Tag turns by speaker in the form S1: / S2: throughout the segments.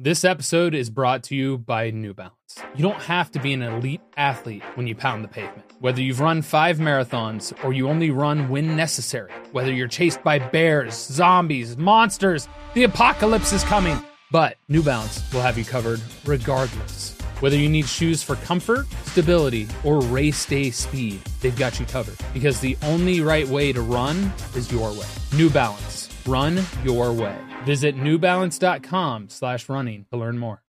S1: This episode is brought to you by New Balance. You don't have to be an elite athlete when you pound the pavement. Whether you've run five marathons or you only run when necessary, whether you're chased by bears, zombies, monsters, the apocalypse is coming. But New Balance will have you covered regardless. Whether you need shoes for comfort, stability, or race day speed, they've got you covered. Because the only right way to run is your way. New Balance. Run your way. Visit newbalance.com slash running to learn more.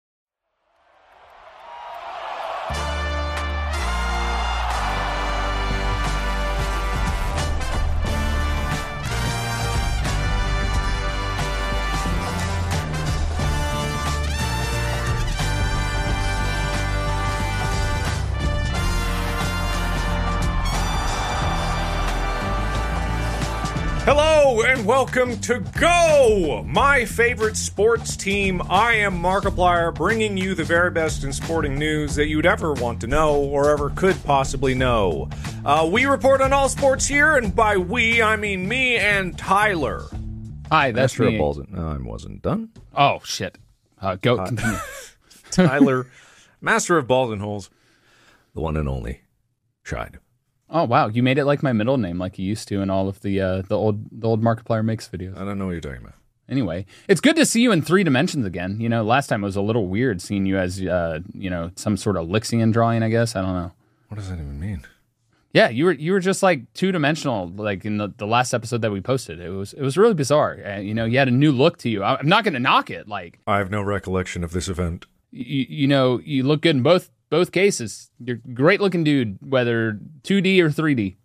S2: Welcome to Go, my favorite sports team. I am Markiplier, bringing you the very best in sporting news that you'd ever want to know or ever could possibly know. Uh, we report on all sports here, and by we, I mean me and Tyler.
S1: Hi, that's
S3: Master of
S1: me.
S3: balls. No, I wasn't done.
S1: Oh, shit. Uh, go, continue.
S2: Tyler, master of balls and holes.
S3: The one and only. Scheid.
S1: Oh, wow. You made it like my middle name, like you used to in all of the uh, the old the old Markiplier Makes videos.
S3: I don't know what you're talking about.
S1: Anyway, it's good to see you in three dimensions again. You know, last time it was a little weird seeing you as, uh, you know, some sort of Lixian drawing, I guess. I don't know.
S3: What does that even mean?
S1: Yeah, you were you were just like two dimensional, like in the, the last episode that we posted. It was it was really bizarre. Uh, you know, you had a new look to you. I'm not going to knock it. Like
S3: I have no recollection of this event.
S1: you, you know, you look good in both both cases. You're a great looking dude, whether 2D or 3D.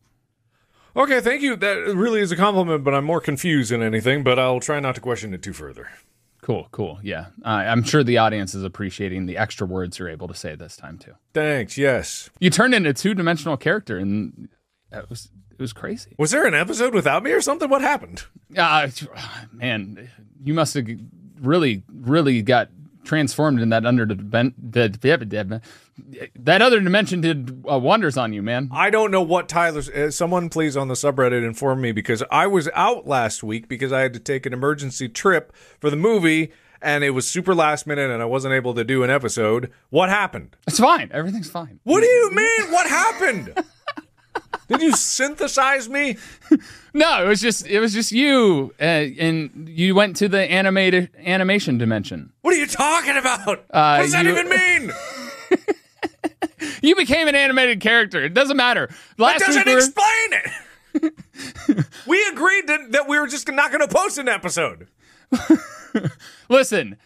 S2: Okay, thank you. That really is a compliment, but I'm more confused than anything, but I'll try not to question it too further.
S1: Cool, cool. Yeah, uh, I'm sure the audience is appreciating the extra words you're able to say this time too.
S2: Thanks, yes.
S1: You turned into a two dimensional character, and it was it was crazy.
S2: Was there an episode without me or something? What happened?
S1: Uh, man, you must have really, really got transformed in that under that that other dimension did uh, wonders on you, man.
S2: I don't know what Tyler's. Uh, someone please on the subreddit inform me because I was out last week because I had to take an emergency trip for the movie and it was super last minute and I wasn't able to do an episode. What happened?
S1: It's fine. Everything's fine.
S2: What do you mean? What happened? Did you synthesize me?
S1: No, it was just it was just you, uh, and you went to the animated animation dimension.
S2: What are you talking about? what
S1: Uh,
S2: does that even mean?
S1: You became an animated character. It doesn't matter.
S2: That
S1: Last
S2: doesn't
S1: week we were-
S2: explain it. we agreed that, that we were just not going to post an episode.
S1: Listen,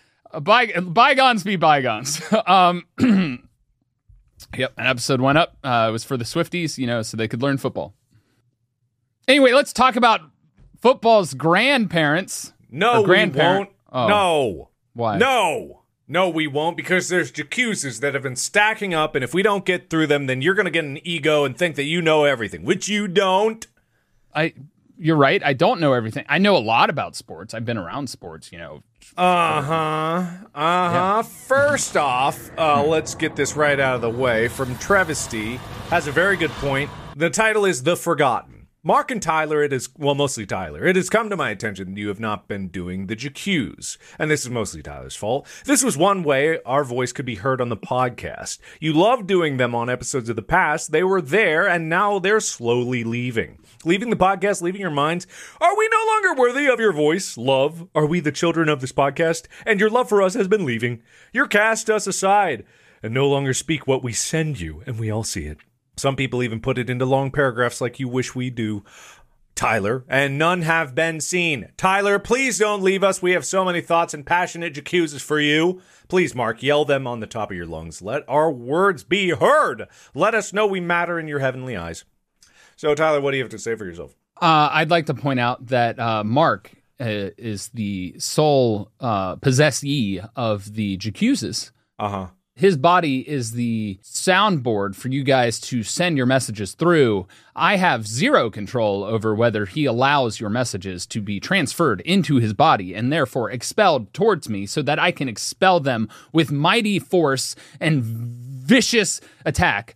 S1: by, bygones be bygones. um, yep, an episode went up. Uh, it was for the Swifties, you know, so they could learn football. Anyway, let's talk about football's grandparents.
S2: No,
S1: Or
S2: we won't.
S1: Oh.
S2: No.
S1: Why?
S2: No. No, we won't because there's jacuzzis that have been stacking up, and if we don't get through them, then you're going to get an ego and think that you know everything, which you don't.
S1: I. You're right. I don't know everything. I know a lot about sports. I've been around sports. You know,
S2: Uh huh. Uh huh. First off, uh, let's get this right out of the way. From Travesty has a very good point. The title is The Forgotten. Mark and Tyler, it is, well, mostly Tyler. It has come to my attention that you have not been doing the JQs. And this is mostly Tyler's fault. This was one way our voice could be heard on the podcast. You loved doing them on episodes of the past. They were there, and now they're slowly leaving. Leaving the podcast, leaving your minds. Are we no longer worthy of your voice, love? Are we the children of this podcast? And your love for us has been leaving. You're cast us aside and no longer speak what we send you, and we all see it. Some people even put it into long paragraphs like you wish we do. Tyler, and none have been seen. Tyler, please don't leave us. We have so many thoughts and passionate accuses for you. Please, Mark, yell them on the top of your lungs. Let our words be heard. Let us know we matter in your heavenly eyes. So, Tyler, what do you have to say for yourself?
S1: Uh, I'd like to point out that uh, Mark uh, is the sole uh, possessee of the Jacuzzes.
S2: Uh huh.
S1: His body is the soundboard for you guys to send your messages through. I have zero control over whether he allows your messages to be transferred into his body and therefore expelled towards me so that I can expel them with mighty force and vicious attack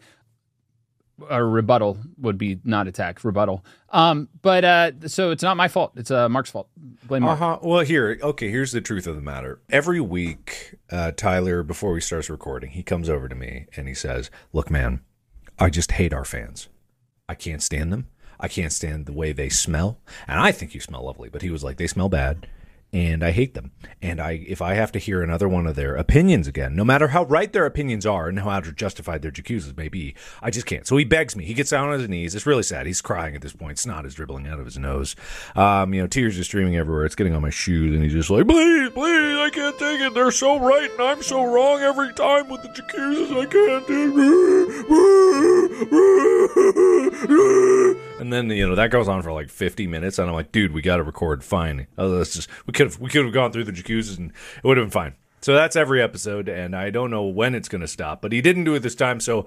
S1: or rebuttal would be not attack, rebuttal. Um, but uh, so it's not my fault. It's uh, Mark's fault. Blame Mark.
S2: Uh-huh. Well, here, okay, here's the truth of the matter. Every week, uh, Tyler, before we starts recording, he comes over to me and he says, Look, man, I just hate our fans. I can't stand them. I can't stand the way they smell. And I think you smell lovely, but he was like, They smell bad and I hate them. And I, if I have to hear another one of their opinions again, no matter how right their opinions are and how justified their jacuzzis may be, I just can't. So he begs me. He gets down on his knees. It's really sad. He's crying at this point. Snot is dribbling out of his nose. Um, you know, tears are streaming everywhere. It's getting on my shoes, and he's just like, "Please, please, I can't take it. They're so right, and I'm so wrong every time with the jacuzzis. I can't do." And then you know that goes on for like 50 minutes, and I'm like, "Dude, we got to record. Fine. Oh, let's just we could have we could have gone through the jacuzzis and it would have been fine. So that's every episode, and I don't know when it's going to stop, but he didn't do it this time, so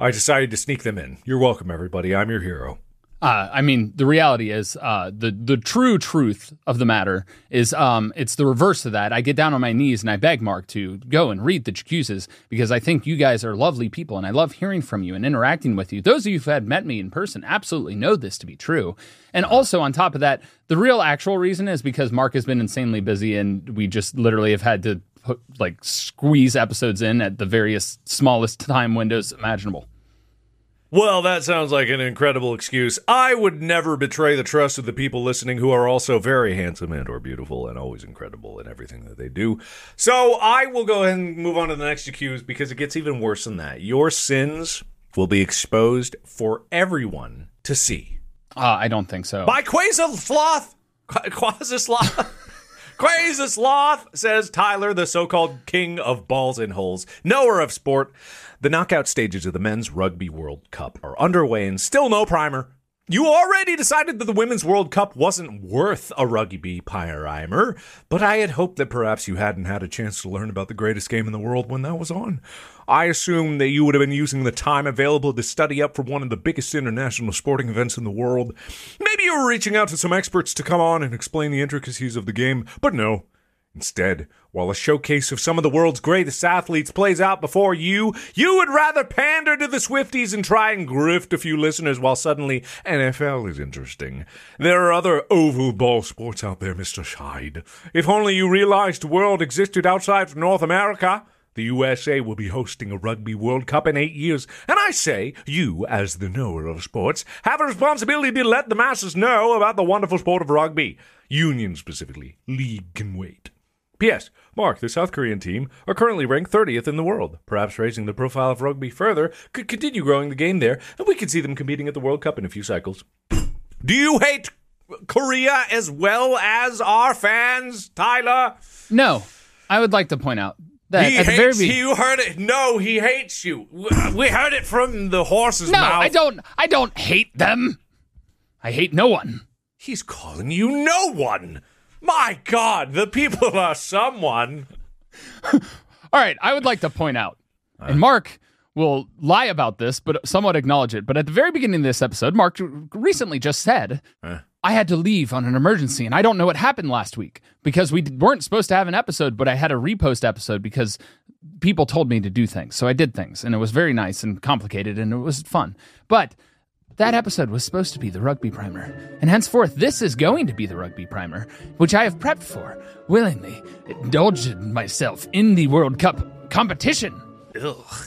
S2: I decided to sneak them in. You're welcome, everybody. I'm your hero.
S1: Uh, I mean, the reality is uh, the the true truth of the matter is um, it's the reverse of that. I get down on my knees and I beg Mark to go and read the jacuzzis because I think you guys are lovely people and I love hearing from you and interacting with you. Those of you who have met me in person absolutely know this to be true. And also on top of that, the real actual reason is because Mark has been insanely busy and we just literally have had to put, like squeeze episodes in at the various smallest time windows imaginable.
S2: Well, that sounds like an incredible excuse. I would never betray the trust of the people listening who are also very handsome and or beautiful and always incredible in everything that they do. So I will go ahead and move on to the next accuse because it gets even worse than that. Your sins will be exposed for everyone to see.
S1: Uh, I don't think so.
S2: By Quasisloth! Quasisloth! Quasisloth, says Tyler, the so called king of balls and holes, knower of sport. The knockout stages of the Men's Rugby World Cup are underway and still no primer. You already decided that the Women's World Cup wasn't worth a rugby primer, but I had hoped that perhaps you hadn't had a chance to learn about the greatest game in the world when that was on. I assumed that you would have been using the time available to study up for one of the biggest international sporting events in the world. Maybe you were reaching out to some experts to come on and explain the intricacies of the game, but no. Instead, while a showcase of some of the world's greatest athletes plays out before you, you would rather pander to the Swifties and try and grift a few listeners while suddenly NFL is interesting. There are other oval ball sports out there, Mr. Scheid. If only you realized the world existed outside of North America. The USA will be hosting a Rugby World Cup in eight years, and I say, you, as the knower of sports, have a responsibility to let the masses know about the wonderful sport of rugby. Union specifically. League can wait. P.S. Mark, the South Korean team are currently ranked 30th in the world. Perhaps raising the profile of rugby further could continue growing the game there, and we could see them competing at the World Cup in a few cycles. Do you hate Korea as well as our fans, Tyler?
S1: No, I would like to point out that
S2: he
S1: at the
S2: hates
S1: very be-
S2: you. Heard it? No, he hates you. We heard it from the horse's
S1: no,
S2: mouth.
S1: I don't. I don't hate them. I hate no one.
S2: He's calling you no one. My God, the people are someone.
S1: All right, I would like to point out, and uh. Mark will lie about this, but somewhat acknowledge it. But at the very beginning of this episode, Mark recently just said, uh. I had to leave on an emergency, and I don't know what happened last week because we weren't supposed to have an episode, but I had a repost episode because people told me to do things. So I did things, and it was very nice and complicated, and it was fun. But that episode was supposed to be the rugby primer, and henceforth this is going to be the rugby primer, which I have prepped for, willingly, indulging myself in the World Cup competition.
S2: Ugh.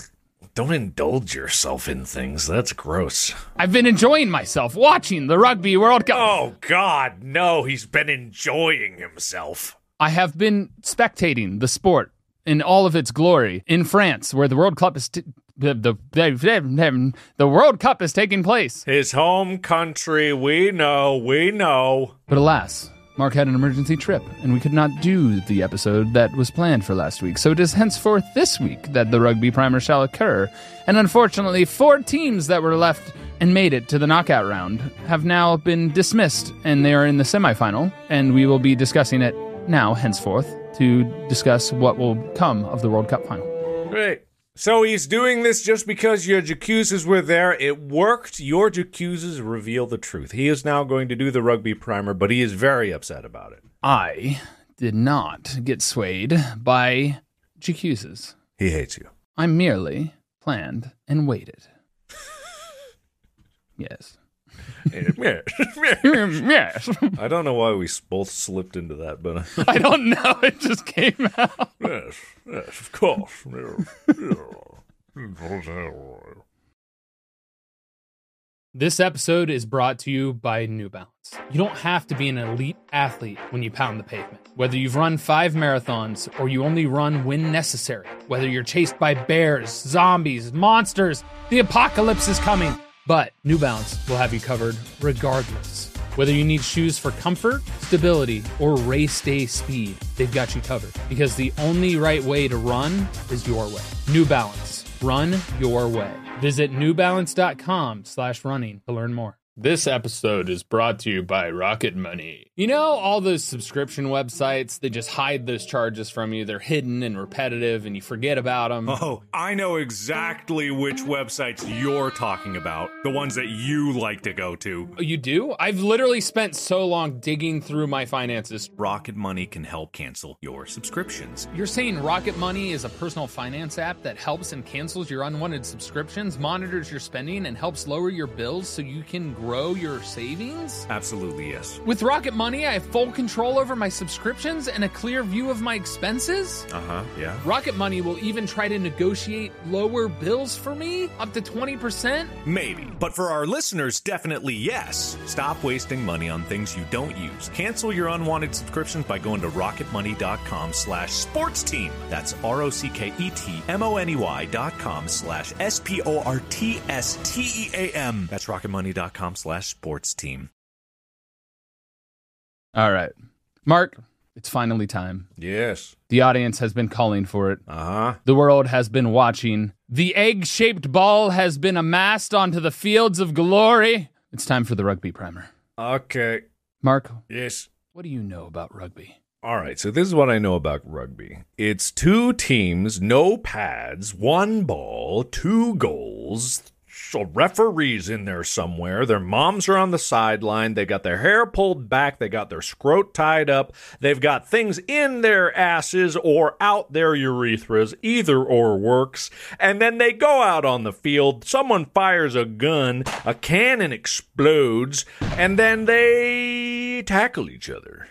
S2: Don't indulge yourself in things. That's gross.
S1: I've been enjoying myself watching the Rugby World Cup.
S2: Oh, God, no. He's been enjoying himself.
S1: I have been spectating the sport in all of its glory in France, where the World Cup is t- the, the the the World Cup is taking place.
S2: His home country, we know, we know.
S1: But alas, Mark had an emergency trip, and we could not do the episode that was planned for last week. So it is henceforth this week that the rugby primer shall occur. And unfortunately, four teams that were left and made it to the knockout round have now been dismissed, and they are in the semifinal. And we will be discussing it now, henceforth, to discuss what will come of the World Cup final.
S2: Great. So he's doing this just because your jacuzzis were there. It worked. Your jacuzzis reveal the truth. He is now going to do the rugby primer, but he is very upset about it.
S1: I did not get swayed by jacuzzis.
S2: He hates you.
S1: I merely planned and waited. Yes.
S4: yes.
S2: I don't know why we both slipped into that, but
S1: I don't know. It just came out.
S2: yes, yes, of course.
S1: This episode is brought to you by New Balance. You don't have to be an elite athlete when you pound the pavement. Whether you've run five marathons or you only run when necessary, whether you're chased by bears, zombies, monsters, the apocalypse is coming. But New Balance will have you covered regardless. Whether you need shoes for comfort, stability, or race day speed, they've got you covered. Because the only right way to run is your way. New Balance. Run your way. Visit newbalance.com slash running to learn more. This episode is brought to you by Rocket Money. You know, all those subscription websites, they just hide those charges from you. They're hidden and repetitive, and you forget about them.
S4: Oh, I know exactly which websites you're talking about. The ones that you like to go to.
S1: Oh, you do? I've literally spent so long digging through my finances.
S4: Rocket Money can help cancel your subscriptions.
S1: You're saying Rocket Money is a personal finance app that helps and cancels your unwanted subscriptions, monitors your spending, and helps lower your bills so you can grow your savings?
S4: Absolutely, yes.
S1: With Rocket Money, I have full control over my subscriptions and a clear view of my expenses.
S4: Uh huh, yeah.
S1: Rocket Money will even try to negotiate lower bills for me, up to 20%.
S4: Maybe. But for our listeners, definitely yes. Stop wasting money on things you don't use. Cancel your unwanted subscriptions by going to rocketmoney.com slash sports team. That's R-O-C-K-E-T-M-O-N-E-Y dot com slash S-P-O-R-T-S-T-E-A-M. That's rocketmoney.com slash sports team.
S1: All right. Mark, it's finally time.
S2: yes.
S1: The audience has been calling for it.
S2: Uh huh.
S1: The world has been watching. The egg shaped ball has been amassed onto the fields of glory. It's time for the rugby primer.
S2: Okay.
S1: Mark,
S2: Yes.
S1: what do you know about rugby?
S2: All right, so this is what I know about rugby. It's two teams, no pads, one ball, two goals. Referee's in there somewhere. Their moms are on the sideline. They got their hair pulled back. They got their scrot tied up. They've got things in their asses or out their urethras. Either or works. And then they go out on the field. Someone fires a gun. A cannon explodes. And then they tackle each other.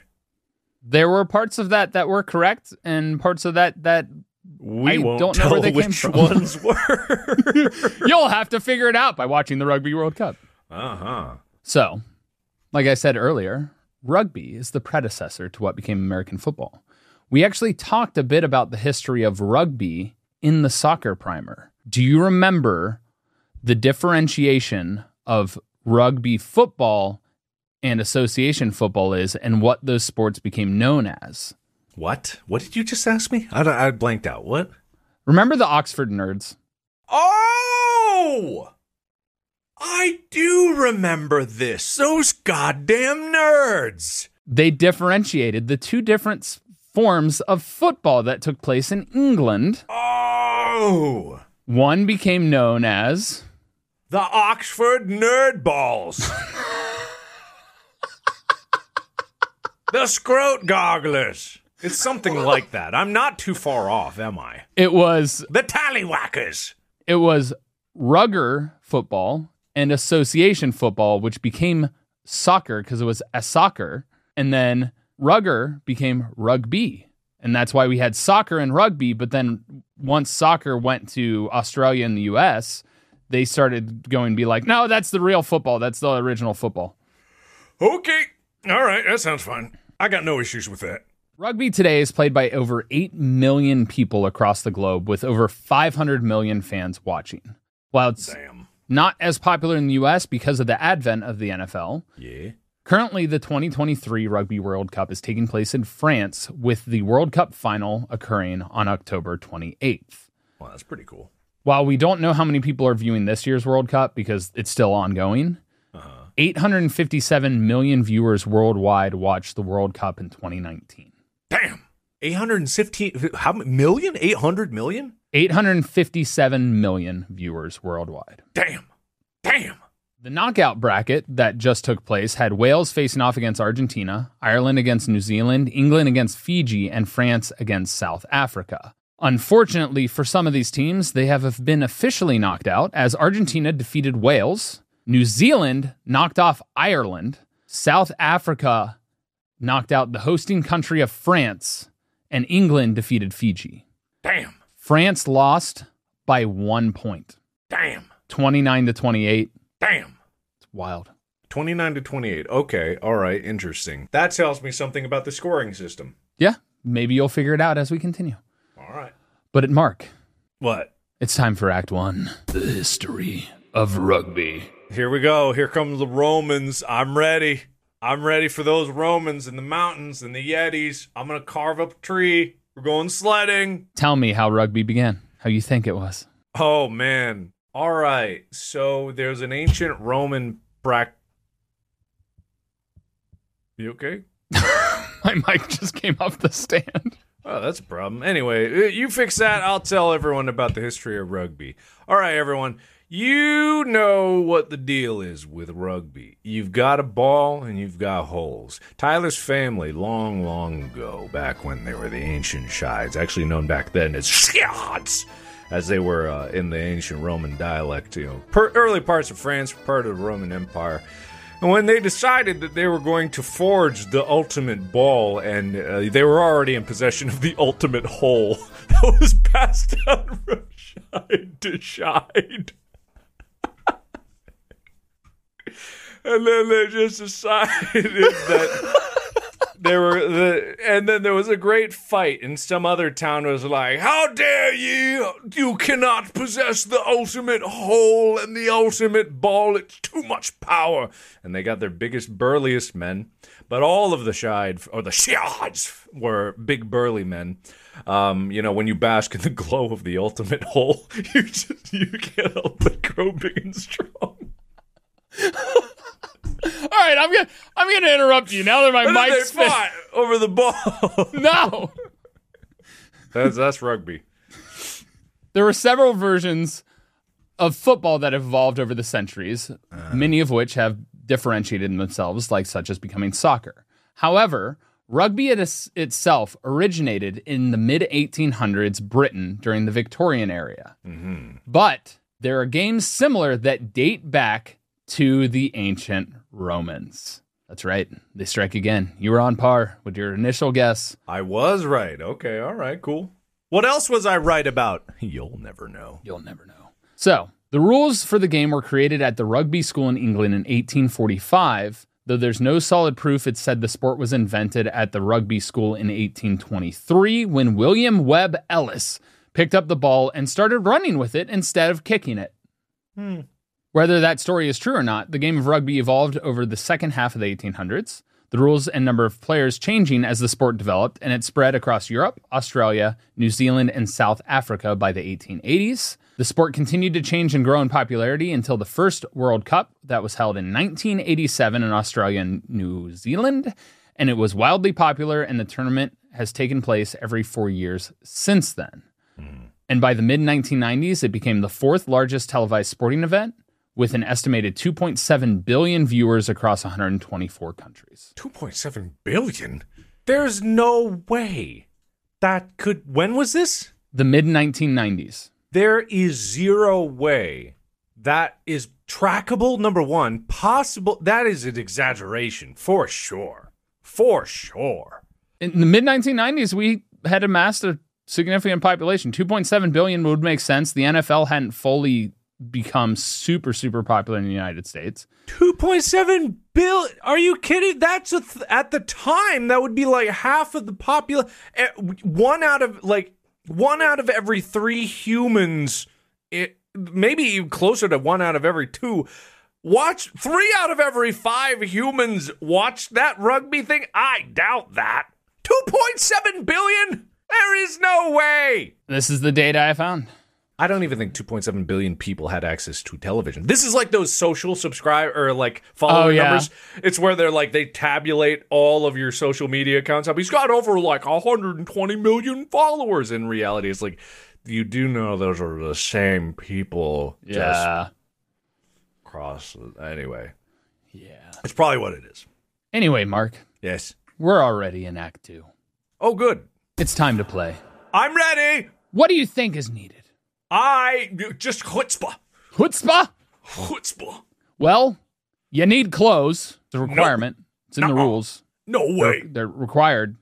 S1: There were parts of that that were correct and parts of that that
S2: We
S1: I
S2: won't
S1: don't know
S2: tell
S1: where they came
S2: which ones were.
S1: you'll have to figure it out by watching the Rugby World Cup.
S2: uh huh.
S1: So, like I said earlier, rugby is the predecessor to what became American football. We actually talked a bit about the history of rugby in the soccer primer. Do you remember the differentiation of rugby football and association football is and what those sports became known as?
S2: What? What did you just ask me? I, I blanked out. What?
S1: Remember the Oxford nerds?
S4: Oh! I do remember this. Those goddamn nerds.
S1: They differentiated the two different forms of football that took place in England.
S4: Oh!
S1: One became known as
S4: The Oxford Nerd Balls. the Scrote Gogglers. It's something like that. I'm not too far off, am I?
S1: it was
S4: The Tallywhackers.
S1: it was rugger football and association football, which became soccer because it was a soccer, and then rugger became rugby, and that's why we had soccer and rugby. But then once soccer went to Australia and the U.S., they started going to be like, no, that's the real football. That's the original football.
S4: Okay. All right. That sounds fine. I got no issues with that.
S1: Rugby today is played by over 8 million people across the globe with over 500 million fans watching. While it's
S4: Damn.
S1: not as popular in the US because of the advent of the NFL,
S2: Yeah.
S1: currently the 2023 Rugby World Cup is taking place in France with the World Cup final occurring on October 28th.
S2: Well, that's pretty cool.
S1: While we don't know how many people are viewing this year's World Cup because it's still ongoing, uh-huh. 857 million viewers worldwide watched the World Cup in 2019.
S4: Damn. 815 how million 800 million
S1: 857 million viewers worldwide.
S4: Damn. Damn.
S1: The knockout bracket that just took place had Wales facing off against Argentina, Ireland against New Zealand, England against Fiji, and France against South Africa. Unfortunately for some of these teams, they have been officially knocked out as Argentina defeated Wales, New Zealand knocked off Ireland. South Africa knocked out the hosting country of France. And England defeated Fiji.
S2: Damn.
S1: France lost by one point,
S2: Damn.
S1: 29 to 28.
S2: Damn.
S1: It's wild.
S2: 29 to 28. Okay. All right. Interesting. That tells me something about the scoring system.
S1: Yeah, maybe you'll figure it out as we continue.
S2: All right.
S1: But at Mark,
S2: What?
S1: it's time for Act One The History of Rugby.
S2: Here we go. Here come the Romans. I'm ready. I'm ready for those Romans in the mountains and the Yetis. I'm going to carve up a tree. We're going sledding.
S1: Tell me how rugby began, how you think it was.
S2: Oh, man. All right. So there's an ancient Roman brack. You okay?
S1: My mic just came off the stand.
S2: Oh, that's a problem. Anyway, uh, you fix that. I'll tell everyone about the history of rugby. All right, everyone. You know what the deal is with rugby. You've got a ball and you've got holes. Tyler's family, long, long ago, back when they were the ancient Scheids, actually known back then as Shiads, as they were uh, in the ancient Roman dialect, you know, per- early parts of France, part of the Roman Empire. And when they decided that they were going to forge the ultimate ball, and uh, they were already in possession of the ultimate hole, that was passed down from shide to shide. And then they just decided that there were the and then there was a great fight and some other town was like how dare you you cannot possess the ultimate hole and the ultimate ball. It's too much power. And they got their biggest burliest men but all of the shide or the shiads were big burly men. Um, you know when you bask in the glow of the ultimate hole you just you can't help but grow big and strong
S1: All right, I'm gonna I'm gonna interrupt you now that my
S2: and then they
S1: mic's
S2: fought over the ball
S1: No.
S2: that's that's rugby
S1: There were several versions of football that evolved over the centuries, uh-huh. many of which have differentiated themselves, like such as becoming soccer. However, rugby it is- itself originated in the mid 1800s Britain during the Victorian era. Mm-hmm. But there are games similar that date back to the ancient Romans. That's right. They strike again. You were on par with your initial guess.
S2: I was right. Okay, all right, cool. What else was I right about? You'll never know.
S1: You'll never know. So, the rules for the game were created at the rugby school in England in 1845, though there's no solid proof it said the sport was invented at the rugby school in 1823 when William Webb Ellis picked up the ball and started running with it instead of kicking it. Hmm. Whether that story is true or not, the game of rugby evolved over the second half of the 1800s, the rules and number of players changing as the sport developed, and it spread across Europe, Australia, New Zealand, and South Africa by the 1880s. The sport continued to change and grow in popularity until the first World Cup that was held in 1987 in Australia and New Zealand, and it was wildly popular, and the tournament has taken place every four years since then. Hmm. And by the mid 1990s, it became the fourth largest televised sporting event with an estimated 2.7 billion viewers across 124 countries.
S2: 2.7 billion? There's no way that could. When was this?
S1: The mid 1990s.
S2: There is zero way that is trackable, number one. Possible. That is an exaggeration, for sure. For sure.
S1: In the mid 1990s, we had amassed a significant population. 2.7 billion would make sense. The NFL hadn't fully become super, super popular in the United States.
S2: 2.7 billion. Are you kidding? That's a th- at the time that would be like half of the popula eh, One out of like one out of every three humans. It maybe even closer to one out of every two. Watch three out of every five humans watch that rugby thing. I doubt that. 2.7 billion. There is no way.
S1: This is the data I found.
S2: I don't even think 2.7 billion people had access to television. This is like those social subscribe or like follower
S1: Oh, yeah.
S2: numbers. It's where they're like they tabulate all of your social media accounts up. He's got over like 120 million followers. In reality, it's like you do know those are the same people. Just cross anyway.
S1: Yeah.
S2: It's probably what it is.
S1: Anyway, Mark,
S2: Yes.
S1: we're already in Act Two.
S2: Oh, good.
S1: It's time to play.
S2: I'm ready.
S1: What do you think is needed?
S2: I just chutzpah,
S1: Chutzpah?
S2: chutzpah.
S1: Well, you need clothes. It's a requirement. It's in the
S2: Nuh-uh.
S1: rules.
S2: No
S1: They're,
S2: way.
S1: they're required.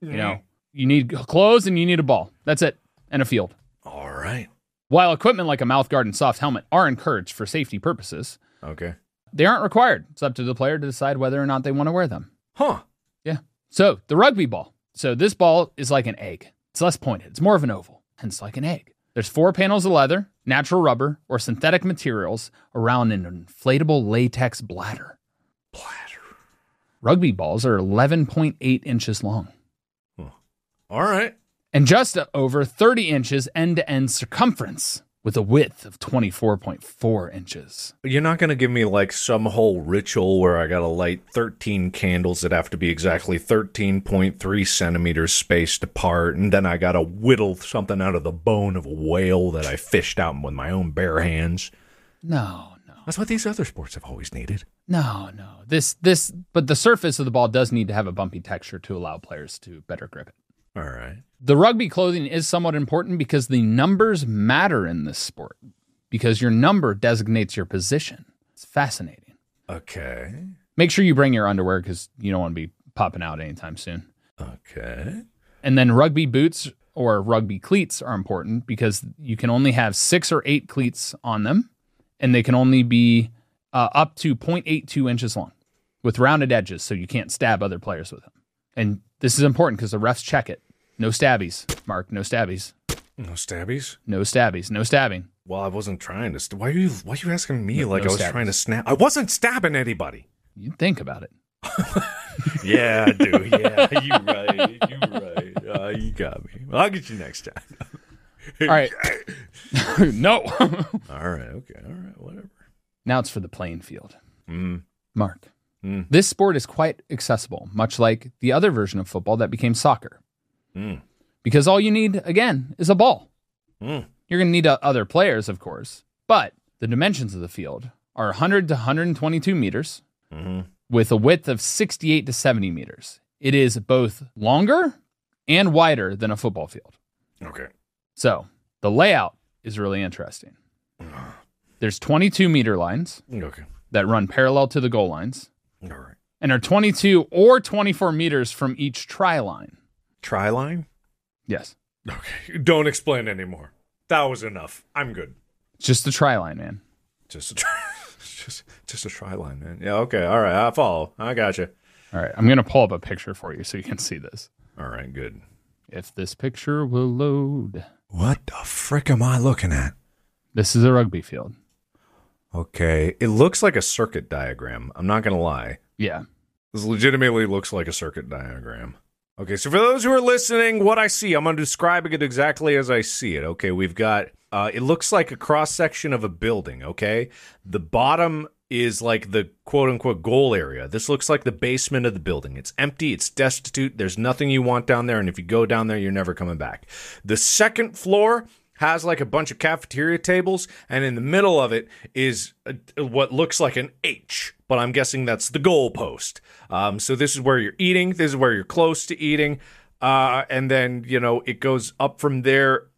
S1: You know, mm-hmm. you need clothes and you need a ball. That's it. And a field.
S2: All right.
S1: While equipment like a mouth guard and soft helmet are encouraged for safety purposes,
S2: Okay.
S1: they aren't required. It's up to the player to decide whether or not they want to wear them.
S2: Huh.
S1: Yeah. So the rugby ball. So this ball is like an egg. It's less pointed. It's more of an oval, hence like an egg. There's four panels of leather, natural rubber, or synthetic materials around an inflatable latex bladder.
S2: Bladder.
S1: Rugby balls are 11.8 inches long
S2: All right.
S1: and just over 30 inches end to end circumference with a width of 24.4 inches.
S2: You're not going to give me like some whole ritual where I got to light 13 candles that have to be exactly 13.3 centimeters spaced apart, and then I got to whittle something out of the bone of a whale that I fished out with my own bare hands.
S1: No, no.
S2: That's what these other sports have always needed.
S1: No, no. This this but the surface of the ball does need to have a bumpy texture to allow players to better grip it.
S2: All right.
S1: The rugby clothing is somewhat important because the numbers matter in this sport because your number designates your position. It's fascinating.
S2: Okay.
S1: Make sure you bring your underwear because you don't want to be popping out anytime soon.
S2: Okay.
S1: And then rugby boots or rugby cleats are important because you can only have six or eight cleats on them and they can only be uh, up to 0.82 inches long with rounded edges so you can't stab other players with them. And this is important because the refs check it. No stabbies, Mark. No stabbies.
S2: No stabbies?
S1: No stabbies. No stabbing.
S2: Well, I wasn't trying to. St- why are you? Why are you asking me
S1: No-
S2: like
S1: no
S2: I was
S1: stabbies.
S2: trying to snap? I wasn't stabbing anybody.
S1: You think about it.
S2: Yeah, I do. Yeah, you right. You right. Uh, you got me. Well, I'll get you next time.
S1: All right. no.
S2: All right. Okay. All right. Whatever.
S1: now it's for the playing field.
S2: Mm.
S1: Mark.
S2: Mm.
S1: This sport is quite accessible, much like the other version of football that became soccer.
S2: Mm.
S1: Because all you need, again, is a ball.
S2: Mm.
S1: You're going to need uh, other players, of course, but the dimensions of the field are 100 to 122 meters
S2: Mhm.
S1: with a width of 68 to 70 meters. It is both longer and wider than a football field.
S2: Okay.
S1: So the layout is really interesting. There's 22 meter lines
S2: Okay.
S1: that run parallel to the goal lines
S2: All right.
S1: and are 22 or 24 meters from each try line.
S2: Try line.
S1: Yes.
S2: Okay. Don't explain anymore. That was enough. I'm good.
S1: Just the try line, man.
S2: Just a try. just just a try line, man. Yeah. Okay. All right. I follow. I got you.
S1: All right. I'm going to pull up a picture for you so you can see this.
S2: All right. Good.
S1: If this picture will load.
S2: What the frick am I looking at?
S1: This is a rugby field.
S2: Okay. It looks like a circuit diagram. I'm not gonna lie.
S1: Yeah.
S2: This legitimately looks like a circuit diagram. Okay, so for those who are listening, what I see, I'm describe it exactly as I see it. Okay, we've got, uh, it looks like a cross section of a building. Okay, the bottom is like the quote unquote goal area. This looks like the basement of the building. It's empty, it's destitute, there's nothing you want down there, and if you go down there, you're never coming back. The second floor has like a bunch of cafeteria tables, and in the middle of it is a, what looks like an H, but I'm guessing that's the goal post. Um, so this is where you're eating. This is where you're close to eating, uh, and then you know it goes up from there.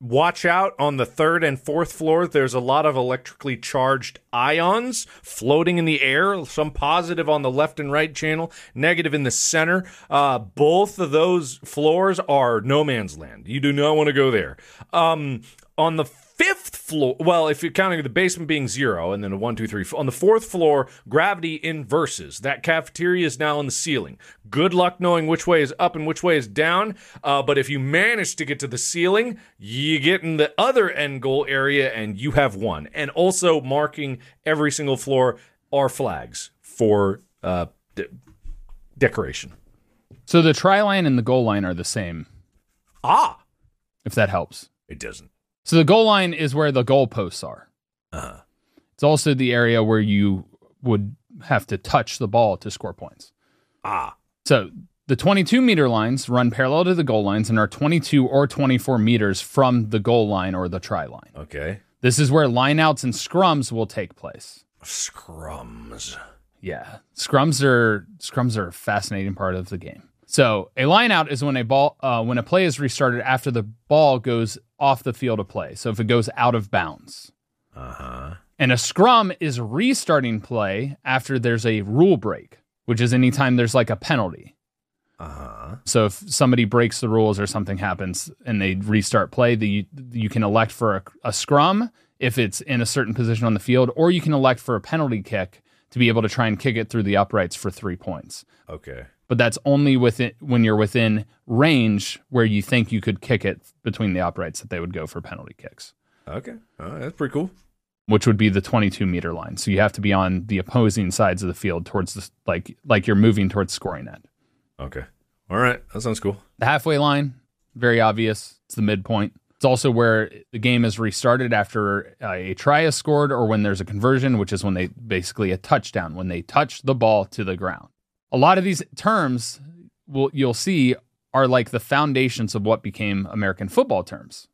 S2: Watch out on the third and fourth floor. There's a lot of electrically charged ions floating in the air. Some positive on the left and right channel, negative in the center. Uh, both of those floors are no man's land. You do not want to go there. Um, on the fifth floor, well, if you're counting the basement being zero and then a one, two, three, four, on the fourth floor, gravity inverses. That cafeteria is now on the ceiling. Good luck knowing which way is up and which way is down. Uh, but if you manage to get to the ceiling, you get in the other end goal area and you have won. And also marking every single floor are flags for uh, de- decoration.
S1: So the try line and the goal line are the same,
S2: Ah,
S1: if that helps.
S2: it doesn't.
S1: So the goal line is where the goal posts are.
S2: Uh-huh.
S1: It's also the area where you would have to touch the ball to score points.
S2: Ah,
S1: So the 22 meter lines run parallel to the goal lines and are 22 or 24 meters from the goal line or the try line.
S2: okay.
S1: This is where lineouts and scrums will take place.
S2: Scrums.
S1: Yeah, scrums are scrums are a fascinating part of the game. So a lineout is when a ball uh, when a play is restarted after the ball goes off the field of play. So if it goes out of bounds,
S2: Uh huh.
S1: And a scrum is restarting play after there's a rule break, which is anytime there's like a penalty.
S2: Uh huh.
S1: So if somebody breaks the rules or something happens and they restart play, the, you can elect for a, a scrum if it's in a certain position on the field, or you can elect for a penalty kick to be able to try and kick it through the uprights for three points.
S2: Okay.
S1: But that's only within when you're within range where you think you could kick it between the uprights that they would go for penalty kicks,
S2: Okay. Right, that's pretty cool.
S1: which would be the 22 meter line. So you have to be on the opposing sides of the field towards the like like you're moving towards scoring end.
S2: Okay. All right. That sounds cool.
S1: The halfway line, very obvious. It's the midpoint. It's also where the game is restarted after uh, a try is scored or when there's a conversion, which is when they basically a touchdown, when they touch the ball to the ground. A lot of these terms will you'll see are like the foundations of what became American football terms.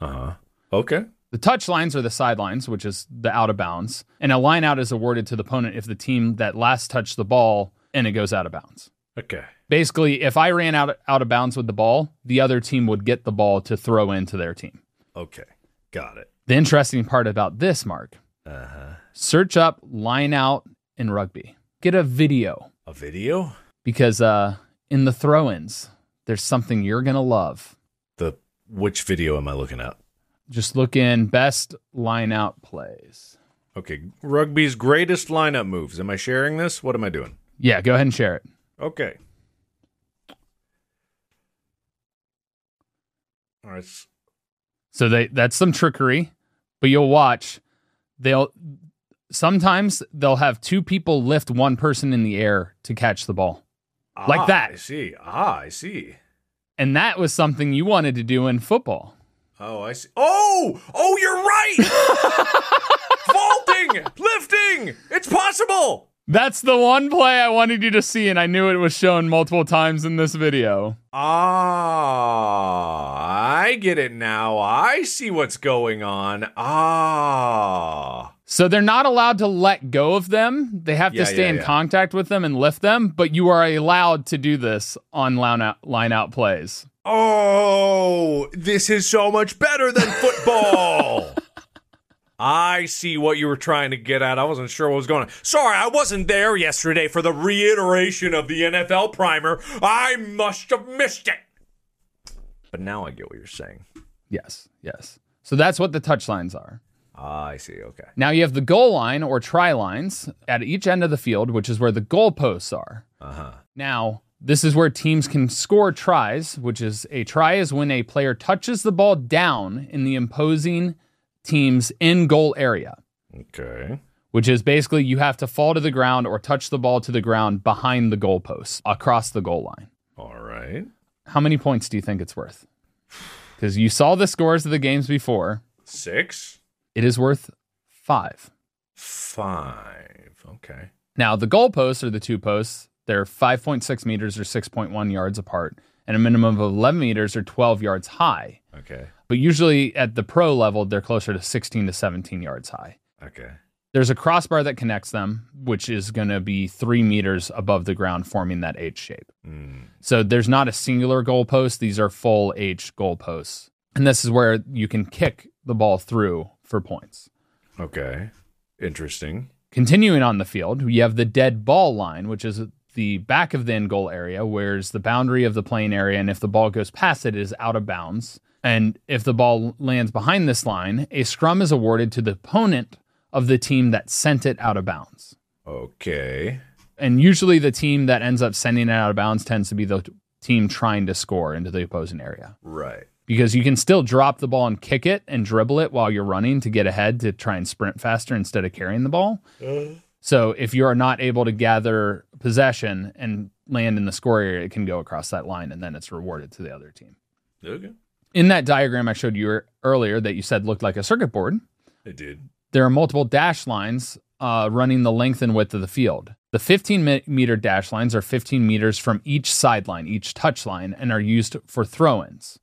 S2: Uh huh. Okay.
S1: The touch lines are the sidelines, which is the out of bounds, and a line out is awarded to the opponent if the team that last touched the ball and it goes out of bounds.
S2: Okay.
S1: Basically, if I ran out out of bounds with the ball, the other team would get the ball to throw into their team.
S2: Okay. Got it.
S1: The interesting part about this, Mark,
S2: Uh huh.
S1: search up line out in rugby. Get a video
S2: A video?
S1: because uh, in the throw-ins, there's something you're gonna love.
S2: The which video am I looking at?
S1: Just look in best line out plays.
S2: Okay. Rugby's greatest lineout moves. Am I sharing this? What am I doing?
S1: Yeah, go ahead and share it.
S2: Okay. All right.
S1: So they that's some trickery, but you'll watch. They'll sometimes they'll have two people lift one person in the air to catch the ball. Like
S2: Ah,
S1: that.
S2: I see. Ah, I see.
S1: And that was something you wanted to do in football.
S2: Oh, I see. Oh, oh, you're right. Vaulting, lifting. It's possible.
S1: That's the one play I wanted you to see, and I knew it was shown multiple times in this video.
S2: Ah, I get it now. I see what's going on. Ah.
S1: So they're not allowed to let go of them. They have
S2: Yeah,
S1: to stay
S2: yeah,
S1: in
S2: yeah.
S1: contact with them and lift them, but you are allowed to do this on line out, line out plays.
S2: Oh, this is so much better than football. I see what you were trying to get at. I wasn't sure what was going on. Sorry, I wasn't there yesterday for the reiteration of the NFL primer. I must have missed it. But now I get what you're saying.
S1: Yes, yes. So that's what the touch lines are.
S2: Ah, I see. Okay.
S1: Now you have the goal line or try lines at each end of the field, which is where the goalposts are.
S2: Uh huh.
S1: Now, this is where teams can score tries, which is a try is when a player touches the ball down in the imposing team's in goal area,
S2: Okay.
S1: which is basically you have to fall to the ground or touch the ball to the ground behind the goalpost across the goal line.
S2: All right.
S1: How many points do you think it's worth? Because you saw the scores of the games before.
S2: Six.
S1: It is worth five.
S2: Five. Okay.
S1: Now, the goalposts are the two posts. They're 5.6 meters or 6.1 yards apart, and a minimum of 11 meters or 12 yards high.
S2: Okay.
S1: But usually at the pro level, they're closer to 16 to 17 yards high.
S2: Okay.
S1: There's a crossbar that connects them, which is going to be three meters above the ground, forming that H shape.
S2: Mm.
S1: So there's not a singular goalpost. These are full H goalposts. And this is where you can kick the ball through for points.
S2: Okay. Interesting.
S1: Continuing on the field, you have the dead ball line, which is the back of the end goal area, where's the boundary of the playing area. And if the ball goes past it, it is out of bounds. And if the ball lands behind this line, a scrum is awarded to the opponent of the team that sent it out of bounds.
S2: Okay.
S1: And usually the team that ends up sending it out of bounds tends to be the team trying to score into the opposing area.
S2: Right.
S1: Because you can still drop the ball and kick it and dribble it while you're running to get ahead to try and sprint faster instead of carrying the ball. So if you are not able to gather possession and land in the score area, it can go across that line and then it's rewarded to the other team.
S2: Okay.
S1: In that diagram I showed you earlier that you said looked like a circuit board,
S2: It did.
S1: there are multiple dash lines uh, running the length and width of the field. The 15 meter dash lines are 15 meters from each sideline, each touch line, and are used for throw ins.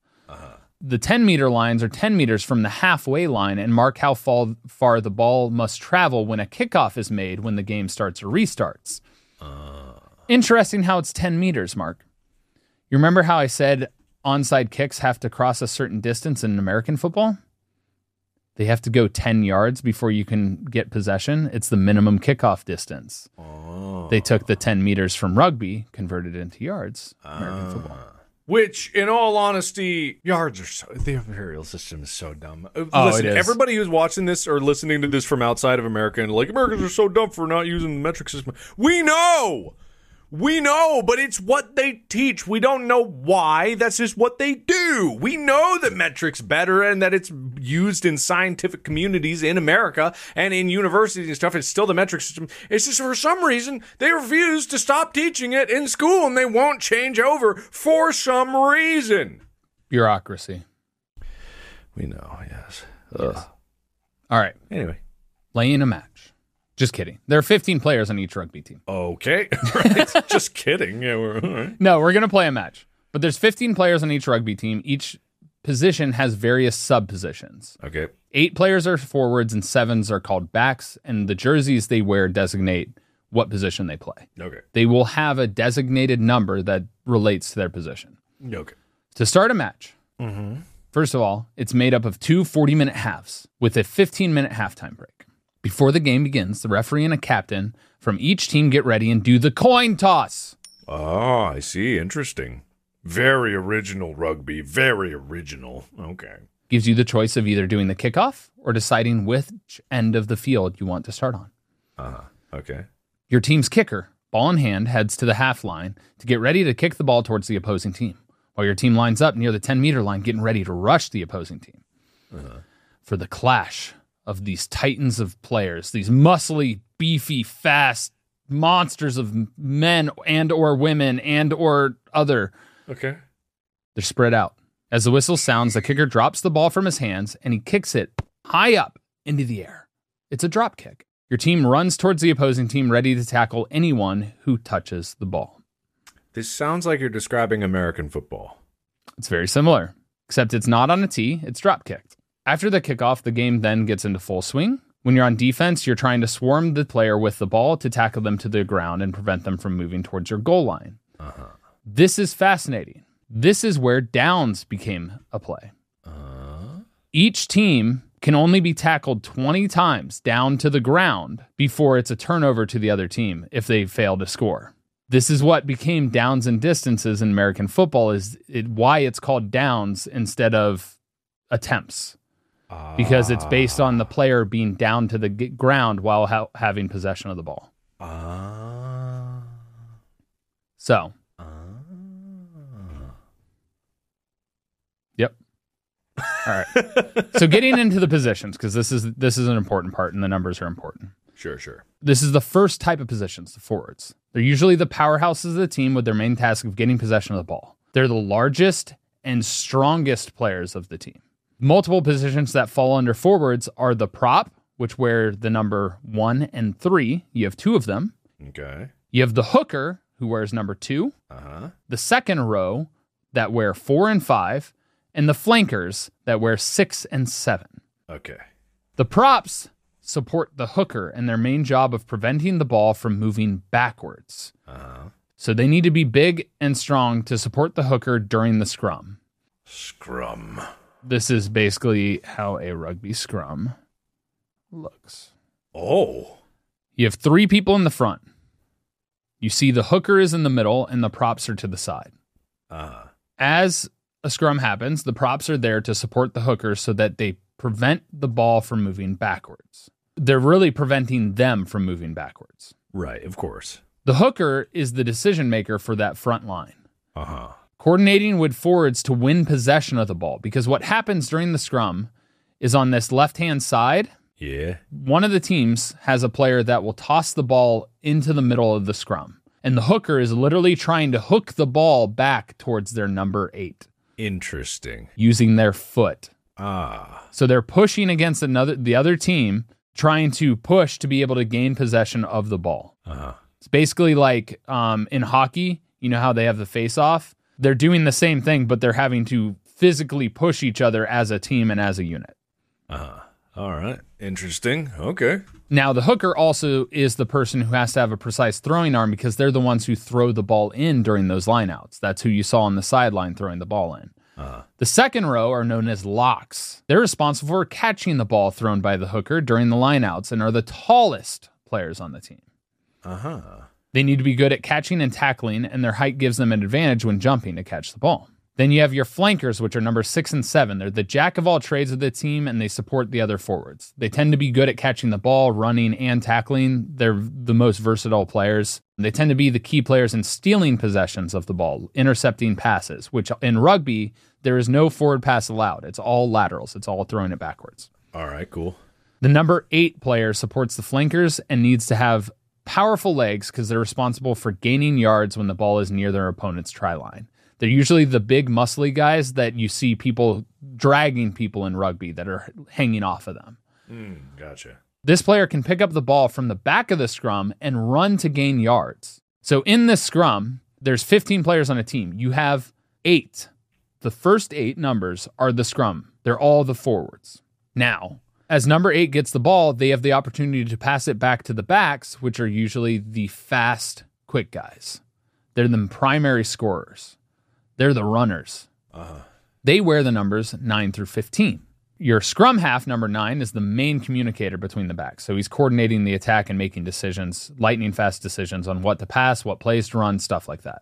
S1: The 10 meter lines are 10 meters from the halfway line and mark how far, far the ball must travel when a kickoff is made when the game starts or restarts. Uh. Interesting how it's 10 meters, Mark. You remember how I said onside kicks have to cross a certain distance in American football? They have to go 10 yards before you can get possession. It's the minimum kickoff distance. Oh. They took the 10 meters from rugby, converted it into yards. American ah. football.
S2: Which, in all honesty, yards are so. The imperial system is so dumb. Uh,
S1: Oh,
S2: Listen,
S1: it is.
S2: everybody who's watching this or listening to this from outside of America and like, Americans are so dumb for not using the metric system. We know! We know, but it's what they teach. We don't know why. That's just what they do. We know that metric's better and that it's used in scientific communities in America and in universities and stuff. It's still the metric system. It's just for some reason they refuse to stop teaching it in school and they won't change over for some reason.
S1: Bureaucracy.
S2: We know, yes. Ugh.
S1: All right.
S2: Anyway.
S1: Laying a match. Just kidding. There are 15 players on each rugby team.
S2: Okay. right. Just kidding. Yeah, we're right.
S1: No, we're going to play a match. But there's 15 players on each rugby team. Each position has various sub positions.
S2: Okay.
S1: Eight players are forwards and sevens are called backs. And the jerseys they wear designate what position they play.
S2: Okay.
S1: They will have a designated number that relates to their position.
S2: Okay.
S1: To start a match, mm-hmm. first of all, it's made up of two 40 minute halves with a 15 minute halftime break. Before the game begins, the referee and a captain from each team get ready and do the coin toss.
S2: Ah, I see. Interesting. Very original rugby. Very original. Okay.
S1: Gives you the choice of either doing the kickoff or deciding which end of the field you want to start on. Uh-huh.
S2: Okay.
S1: Your team's kicker, ball in hand, heads to the half line to get ready to kick the ball towards the opposing team, while your team lines up near the 10 meter line, getting ready to rush the opposing team. For the clash of these titans of players, these muscly, beefy, fast monsters of men and or women and or other
S2: Okay.
S1: they're spread out. As the whistle sounds, the kicker drops the ball from his hands and he kicks it high up into the air. It's a drop kick. Your team runs towards the opposing team, ready to tackle anyone who touches the ball.
S2: This sounds like you're describing American football.
S1: It's very similar, except it's not on a tee, it's drop kicked. After the kickoff, the game then gets into full swing. When you're on defense, you're trying to swarm the player with the ball to tackle them to the ground and prevent them from moving towards your goal line. Uh-huh. This is fascinating. This is where downs became a play. Uh-huh. Each team can only be tackled 20 times down to the ground before it's a turnover to the other team if they fail to score. This is what became downs and distances in American football is it, why it's called downs instead of attempts. Because it's based on the player being down to the g- ground while ha- having possession of the ball.
S2: Ah.
S1: So, Yep. All right. so getting into the positions because this is this is an important part and the numbers are important.
S2: Sure, sure.
S1: This is the first type of positions, the forwards. They're usually the powerhouses of the team with their main task of getting possession of the ball. They're the largest and strongest players of the team. Multiple positions that fall under forwards are the prop, which wear the number one and three. You have two of them.
S2: Okay.
S1: You have the hooker, who wears number two,
S2: Uh huh.
S1: the second row that wear four and five, and the flankers that wear six and seven.
S2: Okay.
S1: The props support the hooker and their main job of preventing the ball from moving backwards.
S2: Uh-huh.
S1: So they need to be big and strong to support the hooker during the scrum.
S2: Scrum.
S1: This is basically how a rugby scrum looks.
S2: Oh.
S1: You have three people in the front. You see the hooker is in the middle and the props are to the side.
S2: Uh
S1: as a scrum happens, the props are there to support the hooker so that they prevent the ball from moving backwards. They're really preventing them from moving backwards.
S2: Right, of course.
S1: The hooker is the decision maker for that front line,
S2: Uh huh.
S1: Coordinating with forwards to win possession of the ball. Because what happens during the scrum is on this left hand side,
S2: Yeah.
S1: one of the teams has a player that will toss the ball into the middle of the scrum. And the hooker is literally trying to hook the ball back towards their number eight
S2: Interesting.
S1: using their foot.
S2: Ah.
S1: So they're pushing against another the other team, trying to push to be able to gain possession of the ball.
S2: Uh huh.
S1: It's basically like um, in hockey, you know how they have the face off? They're doing the same thing, but they're having to physically push each other as a team and as a unit.
S2: Uh huh. All right. Interesting. Okay.
S1: Now, the hooker also is the person who has to have a precise throwing arm because they're the ones who throw the ball in during those lineouts. That's who you saw on the sideline throwing the ball in. The second row are known as locks. They're responsible for catching the ball thrown by the hooker during the lineouts and are the tallest players on the team.
S2: Uh huh.
S1: They need to be good at catching and tackling, and their height gives them an advantage when jumping to catch the ball. Then you have your flankers, which are number six and seven. They're the jack of all trades of the team, and they support the other forwards. They tend to be good at catching the ball, running, and tackling. They're the most versatile players. They tend to be the key players in stealing possessions of the ball, intercepting passes, which in rugby, there is no forward pass allowed. It's all laterals, it's all throwing it backwards.
S2: All right, cool.
S1: The number eight player supports the flankers and needs to have powerful legs because they're responsible for gaining yards when the ball is near their opponent's try line. They're usually the big, muscly guys that you see people dragging people in rugby that are hanging off of them.
S2: Mm, gotcha.
S1: This player can pick up the ball from the back of the scrum and run to gain yards. So in this scrum, there's 15 players on a team. You have eight. The first eight numbers are the scrum, they're all the forwards. Now, as number eight gets the ball, they have the opportunity to pass it back to the backs, which are usually the fast, quick guys. They're the primary scorers, they're the runners. Uh-huh. They wear the numbers 9 through 15. Your scrum half, number nine, is the main communicator between the backs. So he's coordinating the attack and making decisions, lightning fast decisions on what to pass, what plays to run, stuff like that.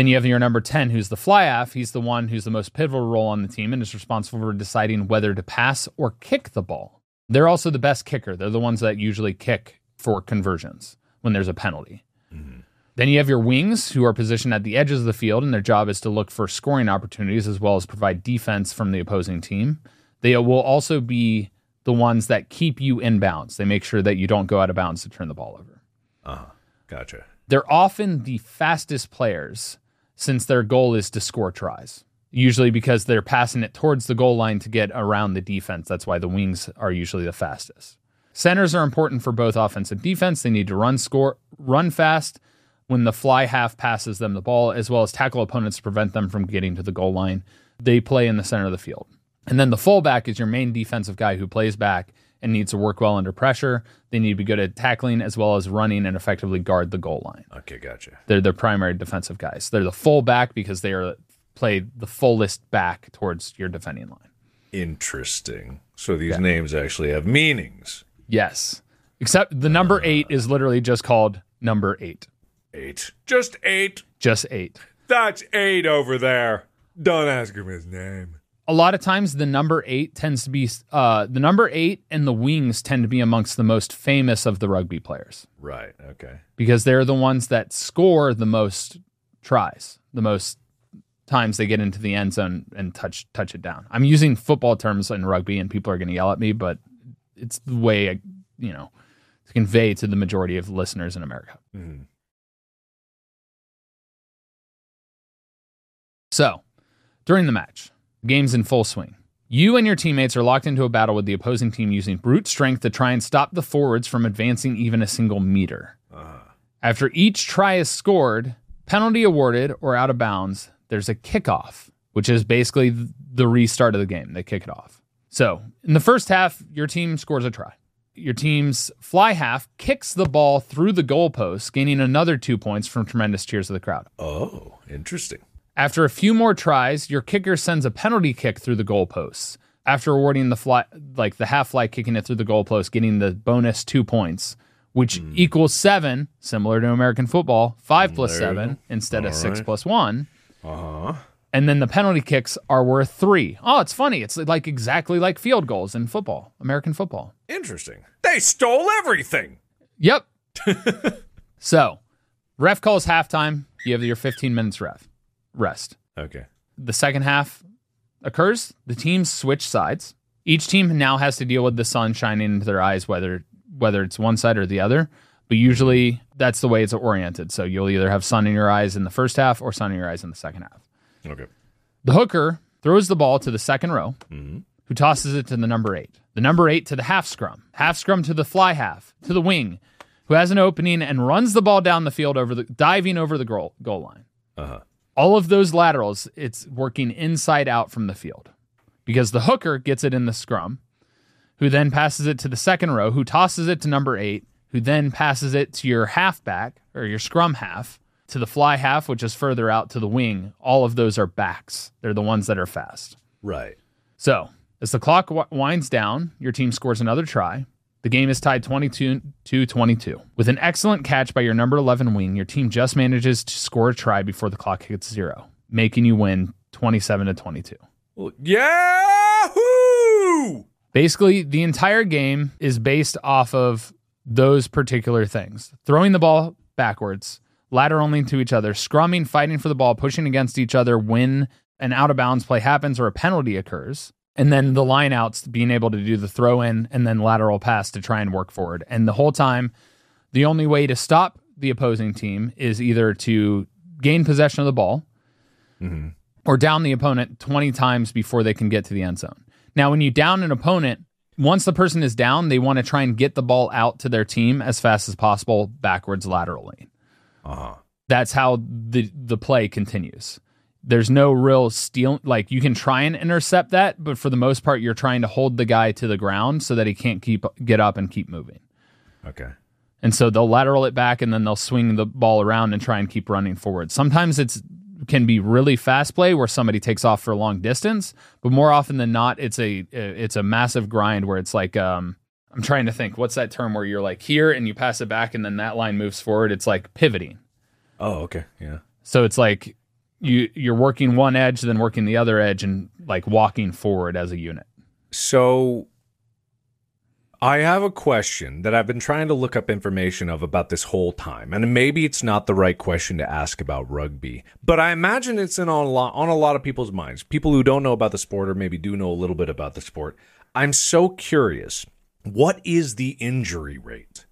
S1: Then you have your number 10, who's the fly half. He's the one who's the most pivotal role on the team and is responsible for deciding whether to pass or kick the ball. They're also the best kicker. They're the ones that usually kick for conversions when there's a penalty. Mm-hmm. Then you have your wings, who are positioned at the edges of the field, and their job is to look for scoring opportunities as well as provide defense from the opposing team. They will also be the ones that keep you in bounds. They make sure that you don't go out of bounds to turn the ball over. Uh-huh.
S2: Gotcha.
S1: They're often the fastest players since their goal is to score tries. Usually because they're passing it towards the goal line to get around the defense. That's why the wings are usually the fastest. Centers are important for both offense and defense. They need to run score run fast when the fly half passes them the ball, as well as tackle opponents to prevent them from getting to the goal line. They play in the center of the field. And then the fullback is your main defensive guy who plays back and needs to work well under pressure. They need to be good at tackling as well as running and effectively guard the goal line.
S2: Okay, gotcha.
S1: They're the primary defensive guys. They're the fullback because they are play the fullest back towards your defending line.
S2: Interesting. So these names actually have meanings.
S1: Yes. Except the number uh. eight is literally just called number eight.
S2: Eight. Just eight.
S1: Just eight.
S2: That's eight over there. Don't ask him his name.
S1: A lot of times the number eight tends to be uh, the number eight and the wings tend to be amongst the most famous of the rugby players
S2: Right. Okay.
S1: because they're the ones that score the most tries, the most times they get into the end zone and touch touch it down. I'm using football terms in rugby, and people are going to yell at me, but it's the way I, you know to convey to the majority of listeners in America.
S2: Mhm.
S1: So, during the match, the game's in full swing. You and your teammates are locked into a battle with the opposing team using brute strength to try and stop the forwards from advancing even a single meter. Uh-huh. After each try is scored, penalty awarded, or out of bounds, there's a kickoff, which is basically the restart of the game. They kick it off. So, in the first half, your team scores a try. Your team's fly half kicks the ball through the goalpost, gaining another two points from tremendous cheers of the crowd.
S2: Oh, interesting.
S1: After a few more tries, your kicker sends a penalty kick through the goalposts. After awarding the fly, like the half fly, kicking it through the goalpost, getting the bonus two points, which equals seven, similar to American football, five plus seven instead of six
S2: right.
S1: plus one.
S2: Uh huh.
S1: And then the penalty kicks are worth three. Oh, it's funny. It's like exactly like field goals in football, American football.
S2: Interesting. They stole everything.
S1: Yep. so, ref calls halftime. You have your 15 minutes ref rest.
S2: Okay.
S1: the second half occurs, the teams switch sides. Each team now has to deal with the sun shining into their eyes, whether whether it's one side or the other. But usually that's the way it's oriented. So you'll either have sun in your eyes in the first half or sun in your eyes in the second half.
S2: Okay.
S1: The hooker throws the ball to the second row, who tosses it to the number eight. The number eight to the half scrum, half scrum to the fly half, to the wing, who has an opening and runs the ball down the field over the diving over the goal, goal line.
S2: Uh-huh.
S1: All of those laterals, it's working inside out from the field because the hooker gets it in the scrum, who then passes it to the second row, who tosses it to number eight, who then passes it to your halfback or your scrum half to the fly half, which is further out to the wing, all of those are backs. They're the ones that are fast.
S2: Right.
S1: So as the clock w- winds down, your team scores another try. The game is tied 22 to 22. With an excellent catch by your number 11 wing, your team just manages to score a try before the clock hits zero, making you win 27 to 22.
S2: Yahoo!
S1: Basically, the entire game is based off of those particular things throwing the ball backwards, laterally to each other, scrumming, fighting for the ball, pushing against each other when an out of bounds play happens or a penalty occurs. And then the lineouts being able to do the throw in and then lateral pass to try and work forward. And the whole time, the only way to stop the opposing team is either to gain possession of the ball or down the opponent 20 times before they can get to the end zone. Now, when you down an opponent, once the person is down, they want to try and get the ball out to their team as fast as possible backwards laterally.
S2: Uh-huh.
S1: That's how the the play continues. There's no real steal like you can try and intercept that, but for the most part you're trying to hold the guy to the ground so that he can't keep get up and keep moving.
S2: Okay.
S1: And so they'll lateral it back and then they'll swing the ball around and try and keep running forward. Sometimes it's can be really fast play where somebody takes off for a long distance, but more often than not it's a it's a massive grind where it's like um I'm trying to think what's that term where you're like here and you pass it back and then that line moves forward. It's like pivoting.
S2: Oh, okay. Yeah.
S1: So it's like you you're working one edge then working the other edge and like walking forward as a unit.
S2: So I have a question that I've been trying to look up information of about this whole time. And maybe it's not the right question to ask about rugby, but I imagine it's in on a lot on a lot of people's minds. People who don't know about the sport or maybe do know a little bit about the sport. I'm so curious. What is the injury rate?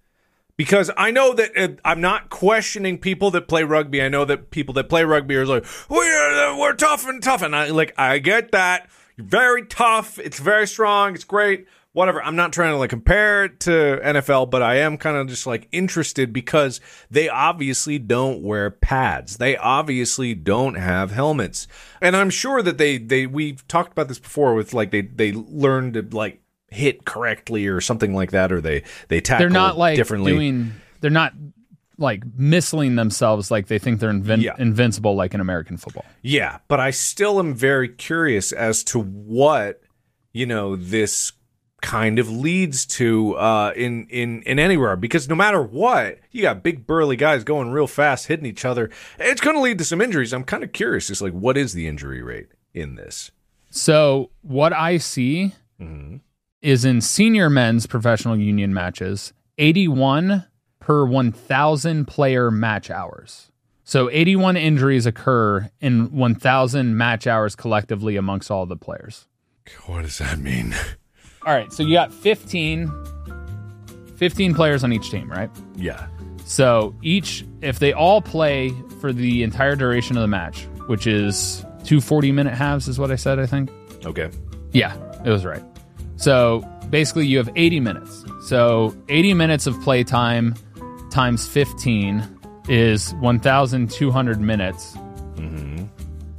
S2: Because I know that uh, I'm not questioning people that play rugby. I know that people that play rugby are like, we're, we're tough and tough. And I like, I get that. You're very tough. It's very strong. It's great. Whatever. I'm not trying to like compare it to NFL, but I am kind of just like interested because they obviously don't wear pads. They obviously don't have helmets. And I'm sure that they, they, we've talked about this before with like, they, they learn to like hit correctly or something like that, or they, they tackle
S1: They're not like
S2: differently.
S1: doing they're not like missling themselves like they think they're invin-
S2: Yeah.
S1: invincible like in American football.
S2: Yeah, but I still am very curious as to what you know this kind of leads to uh, in in in anywhere because no matter what, you got big burly guys going real fast, hitting each other. It's going to lead to some injuries. I'm kind of curious, just like what is the injury rate in this?
S1: So what I see is in senior men's professional union matches, 81 per 1,000 player match hours. So 81 injuries occur in 1,000 match hours collectively amongst all the players.
S2: What does that mean?
S1: All right, so you got 15, 15 players on each team, right?
S2: Yeah.
S1: So each, if they all play for the entire duration of the match, which is two 40 minute halves, is what I said, I think.
S2: Okay.
S1: Yeah, it was right. So basically, you have 80 minutes. So 80 minutes of play time times 15 is 1,200 minutes.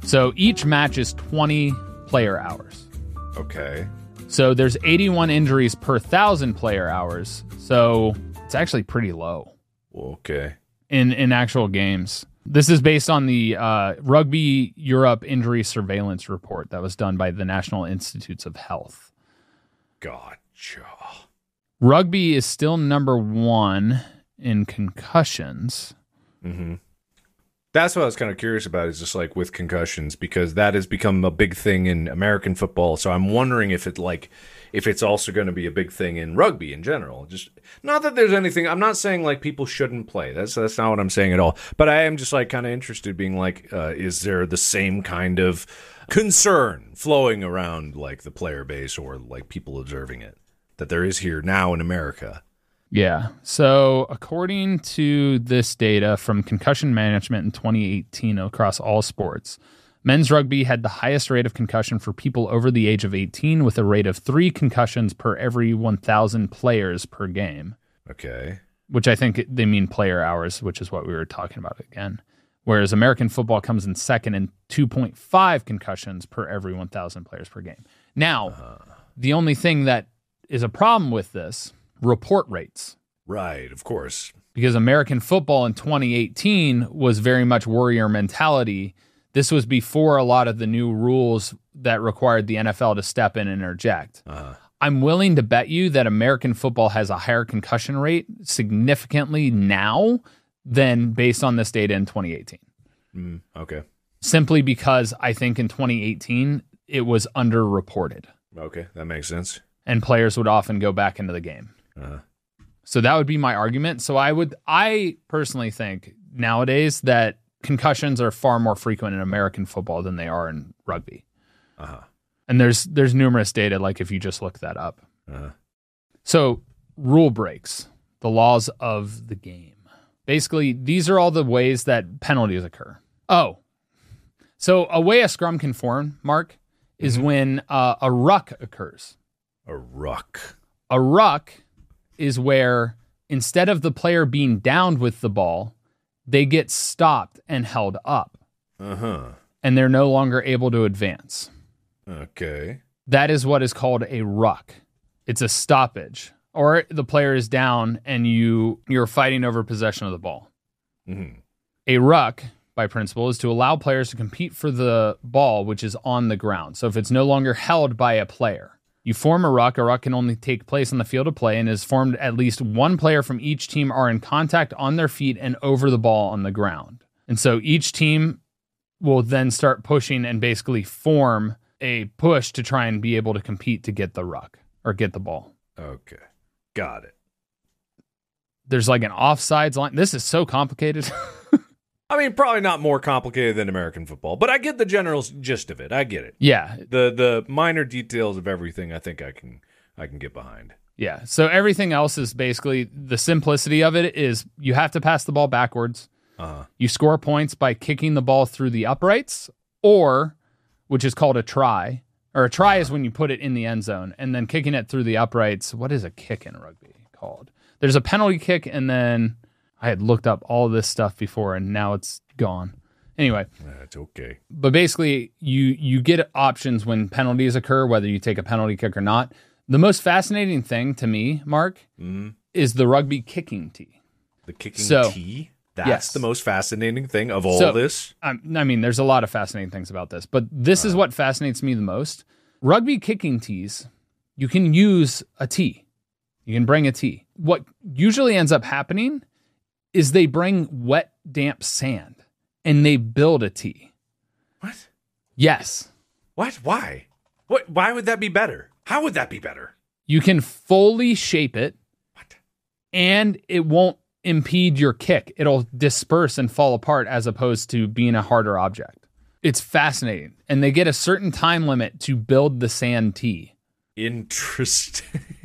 S1: So each match is 20 player hours.
S2: Okay.
S1: So there's 81 injuries per thousand player hours. So it's actually pretty low
S2: Okay.
S1: in in actual games. This is based on the uh, Rugby Europe Injury Surveillance Report that was done by the National Institutes of Health.
S2: Gotcha.
S1: Rugby is still number one in concussions. Mm-hmm.
S2: That's what I was kind of curious about is just like with concussions because that has become a big thing in American football. So I'm wondering if it like if it's also going to be a big thing in rugby in general. Just not that there's anything. I'm not saying like people shouldn't play. That's that's not what I'm saying at all. But I am just like kind of interested, being like, uh, is there the same kind of concern flowing around like the player base or like people observing it that there is here now in America?
S1: Yeah. So, according to this data from concussion management in 2018 across all sports, men's rugby had the highest rate of concussion for people over the age of 18, with a rate of three concussions per every 1,000 players per game,
S2: Okay.
S1: which I think they mean player hours, which is what we were talking about again. Whereas American football comes in second and 2.5 concussions per every 1,000 players per game. Now, uh-huh. the only thing that is a problem with this report rates.
S2: Right. Of course.
S1: because American football in 2018 was very much warrior mentality. This was before a lot of the new rules that required the NFL to step in and interject.
S2: Uh-huh.
S1: I'm willing to bet you that American football has a higher concussion rate significantly now than based on this data in 2018.
S2: Mm, okay.
S1: Simply because I think in 2018 it was underreported
S2: Okay, that makes sense.
S1: and players would often go back into the game.
S2: Uh-huh.
S1: So that would be my argument. So I would I personally think nowadays that concussions are far more frequent in American football than they are in rugby.
S2: Uh-huh.
S1: And there's there's numerous data like if you just look that up.
S2: Uh-huh.
S1: So rule breaks, the laws of the game. Basically, these are all the ways that penalties occur. Oh. So a way a scrum can form, Mark, is when uh, a ruck occurs.
S2: A ruck.
S1: A ruck is where instead of the player being downed with the ball, they get stopped and held up,
S2: Uh-huh.
S1: and they're no longer able to advance.
S2: Okay.
S1: That is what is called a ruck. It's a stoppage, or the player is down and you you're fighting over possession of the ball.
S2: Mhm.
S1: A ruck, by principle, is to allow players to compete for the ball which is on the ground. So if it's no longer held by a player, you form a ruck. A ruck can only take place on the field of play and is formed at least one player from each team are in contact on their feet and over the ball on the ground. And so each team will then start pushing and basically form a push to try and be able to compete to get the ruck or get the ball.
S2: Okay. Got it.
S1: There's like an offsides line. This is so complicated.
S2: I mean, probably not more complicated than American football, but I get the general gist of it. I get it.
S1: yeah,
S2: The the minor details of everything I think I can I can get behind.
S1: Yeah. So everything else is basically the simplicity of it is you have to pass the ball backwards.
S2: Uh-huh.
S1: You score points by kicking the ball through the uprights, or which is called a try. Or a try is when you put it in the end zone and then kicking it through the uprights. What is a kick in rugby called? There's a penalty kick, and then I had looked up all this stuff before, and now it's gone. Anyway,
S2: That's okay.
S1: but basically you you get options when penalties occur whether you take a penalty kick or not the most fascinating thing to me mark
S2: Mhm.
S1: is the rugby kicking tee
S2: The kicking
S1: So-
S2: tee. That's
S1: yes.
S2: the most fascinating thing of all
S1: So-
S2: this.
S1: Um, i mean there's a lot of fascinating things about this but this is what fascinates me the most rugby kicking tees you can use a tee you can bring a tee what usually ends up happening is they bring wet damp sand and they build a tee
S2: What?
S1: yes
S2: What? Why? What? Why would that be better? How would that be better?
S1: you can fully shape it
S2: What?
S1: and it won't impede your kick. It'll disperse and fall apart as opposed to being a harder object. It's fascinating. And they get a certain time limit to build the sand tee.
S2: Interesting.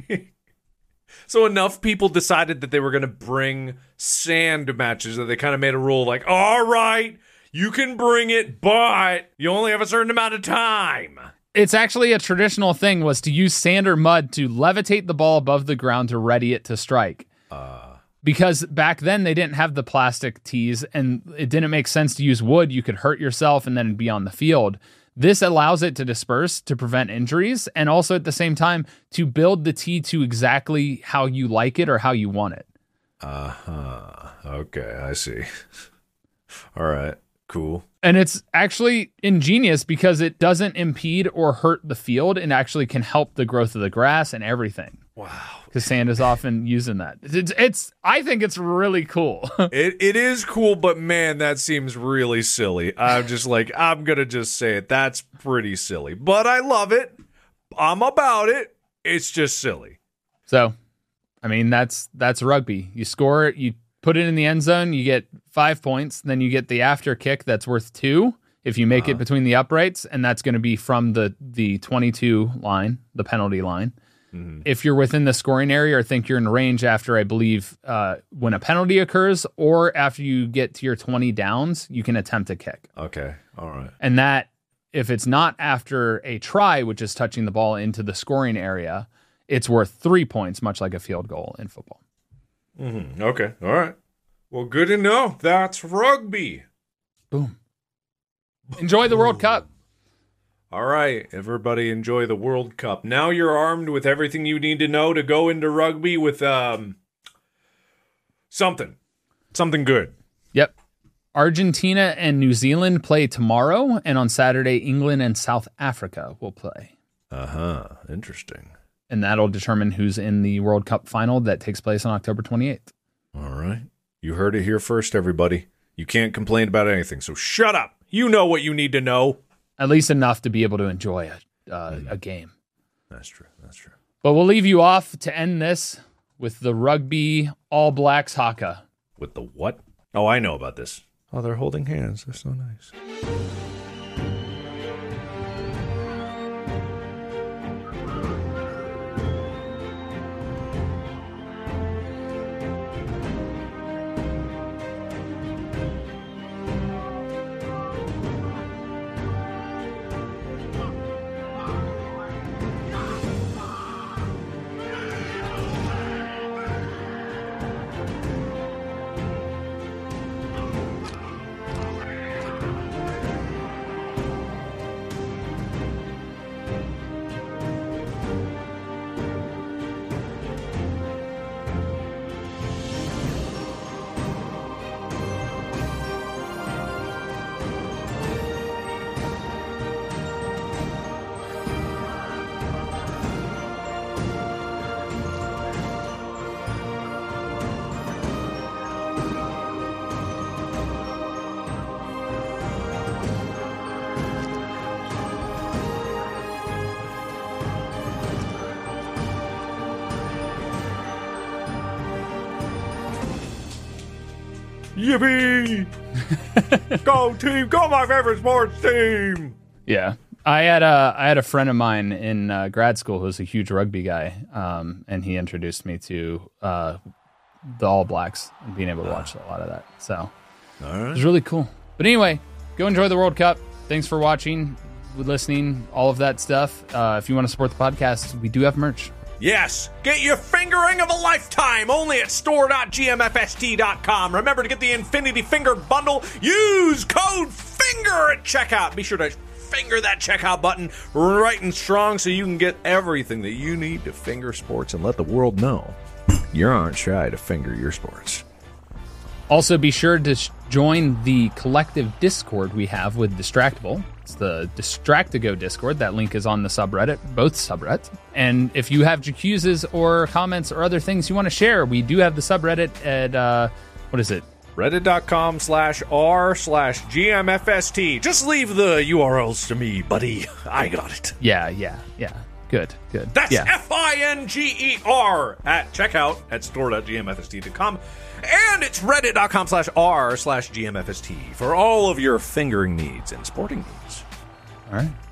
S2: so enough people decided that they were going to bring sand matches that they kind of made a rule like, all right, you can bring it, but you only have a certain amount of time.
S1: It's actually a traditional thing was to use sand or mud to levitate the ball above the ground to ready it to strike. Uh. because back then they didn't have the plastic tees and it didn't make sense to use wood. You could hurt yourself and then be on the field. This allows it to disperse to prevent injuries and also at the same time to build the tee to exactly how you like it or how you want it.
S2: Uh huh. Okay, I see. All right, cool.
S1: And it's actually ingenious because it doesn't impede or hurt the field and actually can help the growth of the grass and everything.
S2: Wow.
S1: Because sand often using that. It's, it's I think it's really cool.
S2: It it is cool, but man, that seems really silly. I'm just like I'm gonna just say it. That's pretty silly, but I love it. I'm about it. It's just silly.
S1: So, I mean, that's that's rugby. You score it, you put it in the end zone, you get five points. Then you get the after kick that's worth two if you make it uh-huh. between the uprights, and that's going to be from the the 22 line, the penalty line. If you're within the scoring area or think you're in range after, I believe, uh, when a penalty occurs or after you get to your 20 downs, you can attempt a kick.
S2: Okay. All right.
S1: And that, if it's not after a try, which is touching the ball into the scoring area, it's worth three points, much like a field goal in football.
S2: Mm-hmm. Okay. All right. Well, good to know. That's rugby.
S1: Boom. Enjoy the World Cup.
S2: All right, everybody enjoy the World Cup. Now you're armed with everything you need to know to go into rugby with um Something. Something good.
S1: Yep. Argentina and New Zealand play tomorrow, and on Saturday, England and South Africa will play.
S5: Uh huh. Interesting.
S1: And that'll determine who's in the World Cup final that takes place on October 28th.
S5: All right. You heard it here first, everybody. You can't complain about anything, so shut up.
S2: You know what you need to know.
S1: At least enough to be able to enjoy a, uh, a game.
S5: That's true. That's true.
S1: But we'll leave you off to end this with the rugby All Blacks haka.
S5: With the what? Oh, I know about this.
S2: Oh, they're holding hands. They're so nice. Yippee! go team! Go my favorite sports team!
S1: Yeah. I had a I had a friend of mine in uh, grad school who was a huge rugby guy, um, and he introduced me to uh, the All Blacks and being able to watch a lot of that. So it was really cool. But anyway, go enjoy the World Cup. Thanks for watching, listening, all of that stuff. Uh, if you want to support the podcast, we do have merch.
S2: Yes, get your fingering of a lifetime only at store.gmfst.com. Remember to get the Infinity Finger bundle. Use code FINGER at checkout. Be sure to finger that checkout button right and strong so you can get everything that you need to finger sports and let the world know you aren't shy to finger your sports.
S1: Also, be sure to join the collective Discord we have with Distractible. It's the Distractigo Discord. That link is on the subreddit, both subreddits. And if you have Jacuses or comments or other things you want to share, we do have the subreddit at, uh, what is it?
S2: Reddit.com slash r slash GMFST. Just leave the URLs to me, buddy. I got it.
S1: Yeah, yeah, yeah. Good, good.
S2: That's
S1: yeah.
S2: F I N G E R at checkout at store.gmfst.com. And it's reddit.com slash r slash GMFST for all of your fingering needs and sporting needs.
S1: All right.